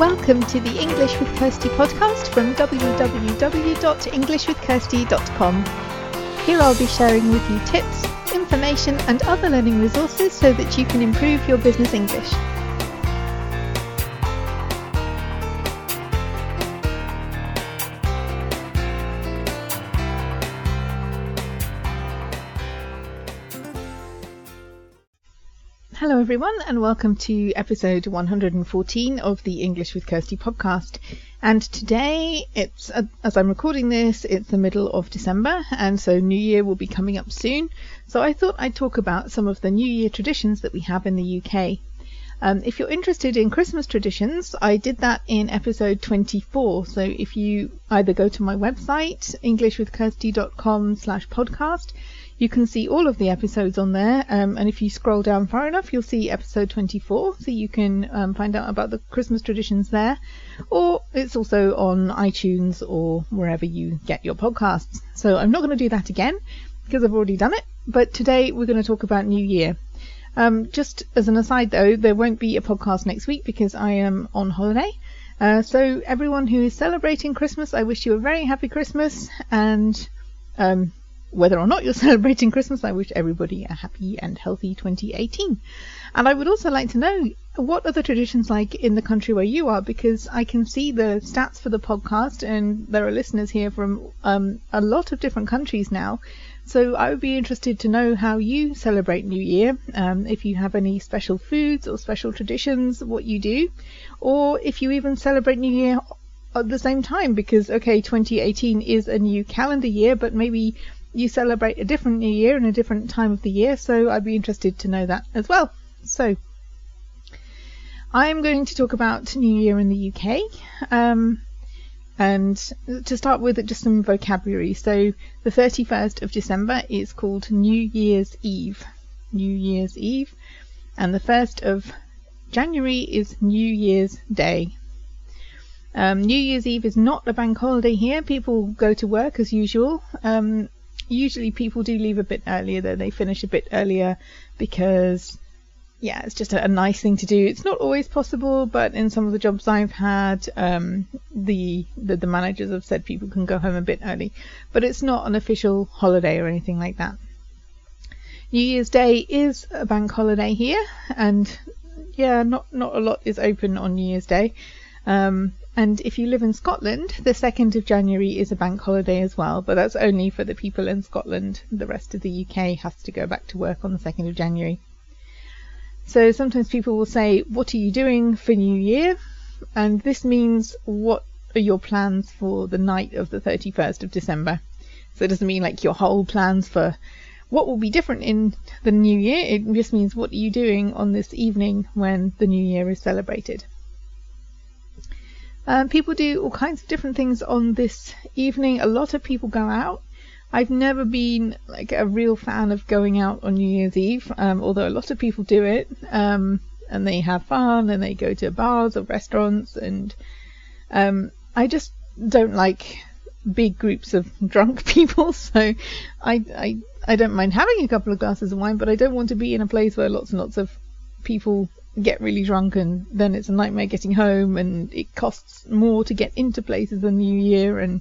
Welcome to the English with Kirsty podcast from www.englishwithkirsty.com. Here I'll be sharing with you tips, information, and other learning resources so that you can improve your business English. Everyone, and welcome to episode 114 of the English with Kirsty podcast. And today, it's uh, as I'm recording this, it's the middle of December, and so New Year will be coming up soon. So I thought I'd talk about some of the New Year traditions that we have in the UK. Um, if you're interested in Christmas traditions, I did that in episode 24. So if you either go to my website, englishwithkirsty.com slash podcast, you can see all of the episodes on there, um, and if you scroll down far enough, you'll see episode 24, so you can um, find out about the Christmas traditions there. Or it's also on iTunes or wherever you get your podcasts. So I'm not going to do that again because I've already done it, but today we're going to talk about New Year. Um, just as an aside though, there won't be a podcast next week because I am on holiday. Uh, so everyone who is celebrating Christmas, I wish you a very happy Christmas and um, whether or not you're celebrating Christmas, I wish everybody a happy and healthy 2018. And I would also like to know what are the traditions like in the country where you are, because I can see the stats for the podcast, and there are listeners here from um, a lot of different countries now. So I would be interested to know how you celebrate New Year, um, if you have any special foods or special traditions, what you do, or if you even celebrate New Year at the same time because okay 2018 is a new calendar year but maybe you celebrate a different new year and a different time of the year, so I'd be interested to know that as well. So, I'm going to talk about New Year in the UK. Um, and to start with, just some vocabulary. So, the 31st of December is called New Year's Eve. New Year's Eve. And the 1st of January is New Year's Day. Um, New Year's Eve is not a bank holiday here. People go to work as usual. Um, usually people do leave a bit earlier though. They finish a bit earlier because yeah it's just a, a nice thing to do. It's not always possible but in some of the jobs i've had um, the, the the managers have said people can go home a bit early. But it's not an official holiday or anything like that. New year's day is a bank holiday here and yeah not not a lot is open on new year's day. Um, and if you live in Scotland, the 2nd of January is a bank holiday as well, but that's only for the people in Scotland. The rest of the UK has to go back to work on the 2nd of January. So sometimes people will say, What are you doing for New Year? And this means, What are your plans for the night of the 31st of December? So it doesn't mean like your whole plans for what will be different in the new year. It just means, What are you doing on this evening when the new year is celebrated? Um, people do all kinds of different things on this evening. A lot of people go out. I've never been like a real fan of going out on New Year's Eve, um, although a lot of people do it. Um, and they have fun and they go to bars or restaurants and um, I just don't like big groups of drunk people, so I, I I don't mind having a couple of glasses of wine, but I don't want to be in a place where lots and lots of people get really drunk and then it's a nightmare getting home and it costs more to get into places than New Year and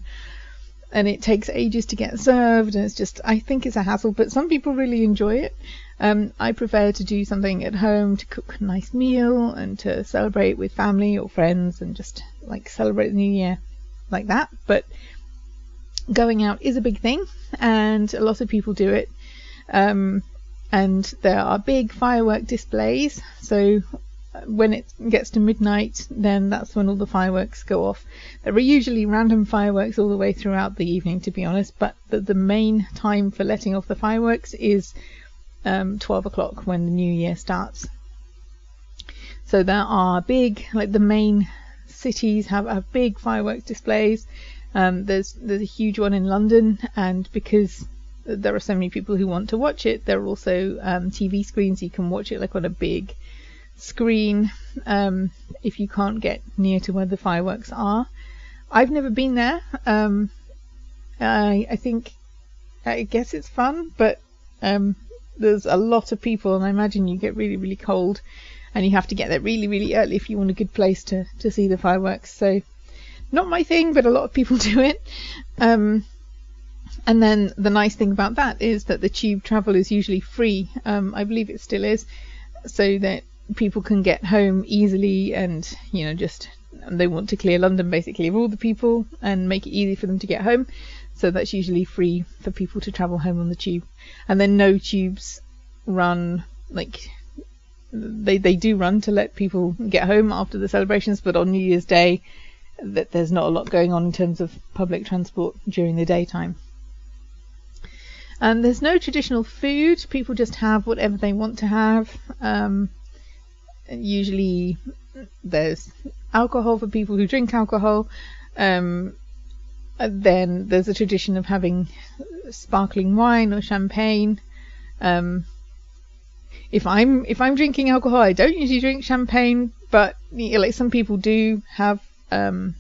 and it takes ages to get served and it's just I think it's a hassle but some people really enjoy it. Um, I prefer to do something at home to cook a nice meal and to celebrate with family or friends and just like celebrate the new year like that. But going out is a big thing and a lot of people do it. Um, and there are big firework displays. So when it gets to midnight, then that's when all the fireworks go off. There are usually random fireworks all the way throughout the evening, to be honest, but the, the main time for letting off the fireworks is um, 12 o'clock when the new year starts. So there are big, like the main cities have, have big fireworks displays. Um, there's there's a huge one in London, and because there are so many people who want to watch it. There are also um, TV screens you can watch it like on a big screen um, if you can't get near to where the fireworks are. I've never been there. Um, I, I think I guess it's fun, but um, there's a lot of people, and I imagine you get really really cold. and you have to get there really, really early if you want a good place to, to see the fireworks. So, not my thing, but a lot of people do it. Um, and then the nice thing about that is that the tube travel is usually free. Um, I believe it still is, so that people can get home easily and you know just they want to clear London basically of all the people and make it easy for them to get home. So that's usually free for people to travel home on the tube. And then no tubes run like they they do run to let people get home after the celebrations, but on New Year's Day that there's not a lot going on in terms of public transport during the daytime. And there's no traditional food. People just have whatever they want to have. Um, usually there's alcohol for people who drink alcohol. Um, then there's a tradition of having sparkling wine or champagne. Um, if I'm if I'm drinking alcohol, I don't usually drink champagne, but you know, like some people do have um,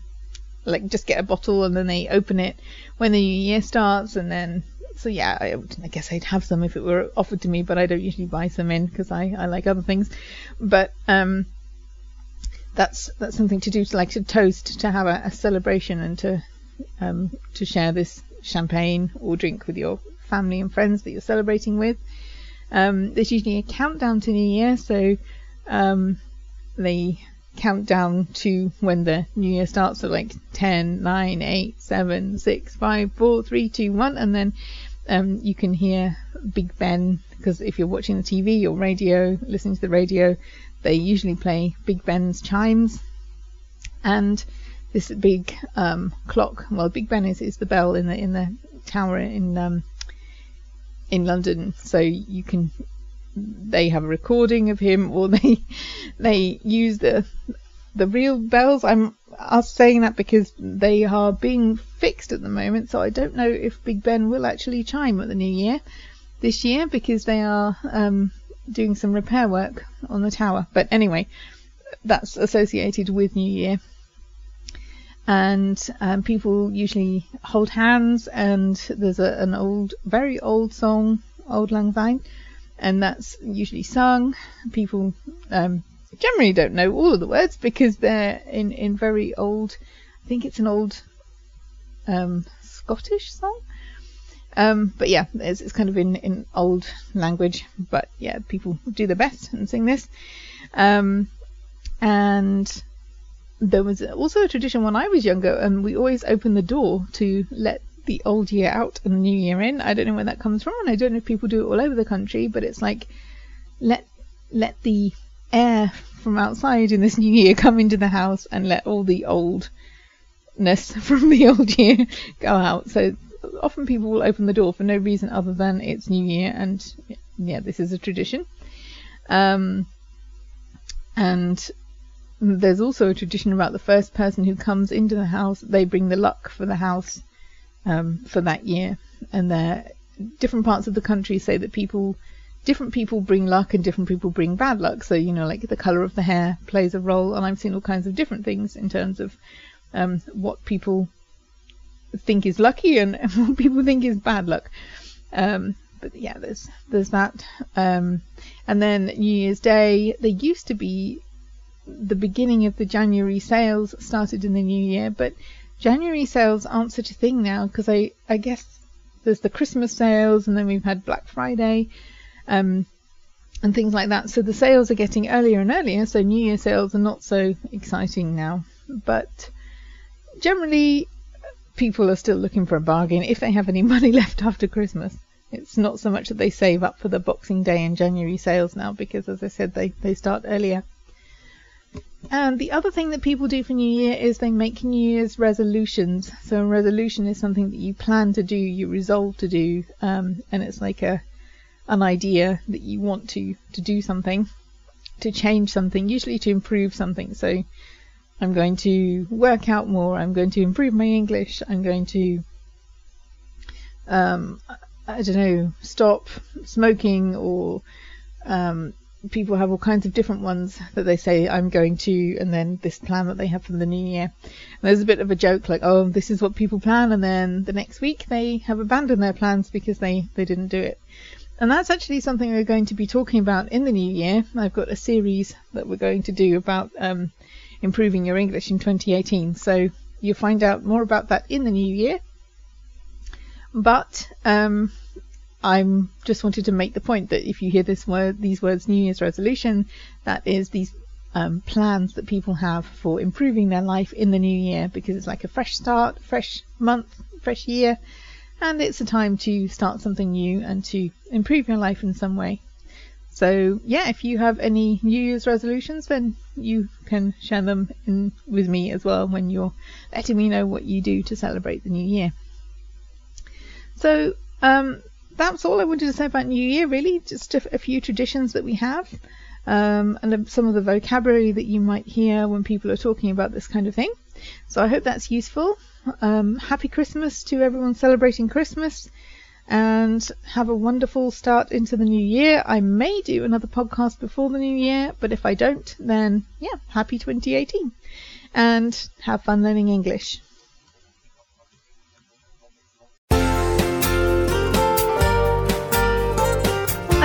like just get a bottle and then they open it when the new year starts, and then so yeah, I, I guess I'd have some if it were offered to me, but I don't usually buy some in because I I like other things, but um that's that's something to do to like to toast to have a, a celebration and to um, to share this champagne or drink with your family and friends that you're celebrating with. Um, there's usually a countdown to New Year, so um, they count down to when the New Year starts, so like 10, 9, 8, 7, 6, 5, 4, 3, 2, 1, and then um, you can hear Big Ben because if you're watching the TV or radio, listening to the radio, they usually play Big Ben's chimes. And this big um, clock, well, Big Ben is, is the bell in the in the tower in um, in London, so you can they have a recording of him, or they they use the the real bells. I'm I'm saying that because they are being fixed at the moment, so I don't know if Big Ben will actually chime at the New Year this year because they are um, doing some repair work on the tower. But anyway, that's associated with New Year. And um, people usually hold hands, and there's a, an old, very old song, Auld Lang Syne, and that's usually sung. People um, generally don't know all of the words because they're in, in very old, I think it's an old um, Scottish song. Um, but yeah, it's, it's, kind of in, in old language, but yeah, people do their best and sing this. Um, and there was also a tradition when I was younger, and we always opened the door to let the old year out and the new year in. I don't know where that comes from, and I don't know if people do it all over the country, but it's like let let the air from outside in this new year come into the house and let all the oldness from the old year go out. So often people will open the door for no reason other than it's New Year, and yeah, this is a tradition. Um, and there's also a tradition about the first person who comes into the house, they bring the luck for the house um, for that year. And there, different parts of the country say that people, different people bring luck and different people bring bad luck. So you know, like the color of the hair plays a role, and I've seen all kinds of different things in terms of um, what people think is lucky and what people think is bad luck. Um, but yeah, there's there's that. Um, and then New Year's Day, there used to be the beginning of the January sales started in the new year, but January sales aren't such a thing now because I I guess there's the Christmas sales and then we've had Black Friday. Um, and things like that. So the sales are getting earlier and earlier. So New Year sales are not so exciting now. But generally, people are still looking for a bargain if they have any money left after Christmas. It's not so much that they save up for the Boxing Day and January sales now because, as I said, they, they start earlier. And the other thing that people do for New Year is they make New Year's resolutions. So a resolution is something that you plan to do, you resolve to do, um, and it's like a an idea that you want to to do something, to change something, usually to improve something. So I'm going to work out more. I'm going to improve my English. I'm going to, um, I don't know, stop smoking or um, people have all kinds of different ones that they say I'm going to, and then this plan that they have for the new year. And there's a bit of a joke like, oh, this is what people plan, and then the next week they have abandoned their plans because they they didn't do it. And that's actually something we're going to be talking about in the new year. I've got a series that we're going to do about um, improving your English in 2018. So you'll find out more about that in the new year. But um, I'm just wanted to make the point that if you hear this word, these words, New Year's resolution, that is these um, plans that people have for improving their life in the new year because it's like a fresh start, fresh month, fresh year, and it's a time to start something new and to improve your life in some way. So yeah, if you have any New Year's resolutions, then you can share them in, with me as well when you're letting me know what you do to celebrate the new year. So um, that's all I wanted to say about New Year, really. Just a, a few traditions that we have, um, and some of the vocabulary that you might hear when people are talking about this kind of thing. So I hope that's useful. Um, happy Christmas to everyone celebrating Christmas and have a wonderful start into the new year. I may do another podcast before the new year, but if I don't, then yeah, happy 2018 and have fun learning English.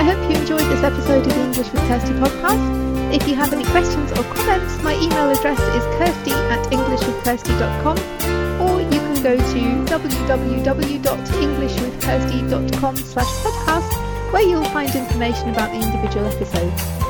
Hope you enjoyed this episode of the English with Kirsty podcast. If you have any questions or comments, my email address is kirsty at englishwithkirsty.com or you can go to www.englishwithkirsty.com slash podcast where you'll find information about the individual episodes.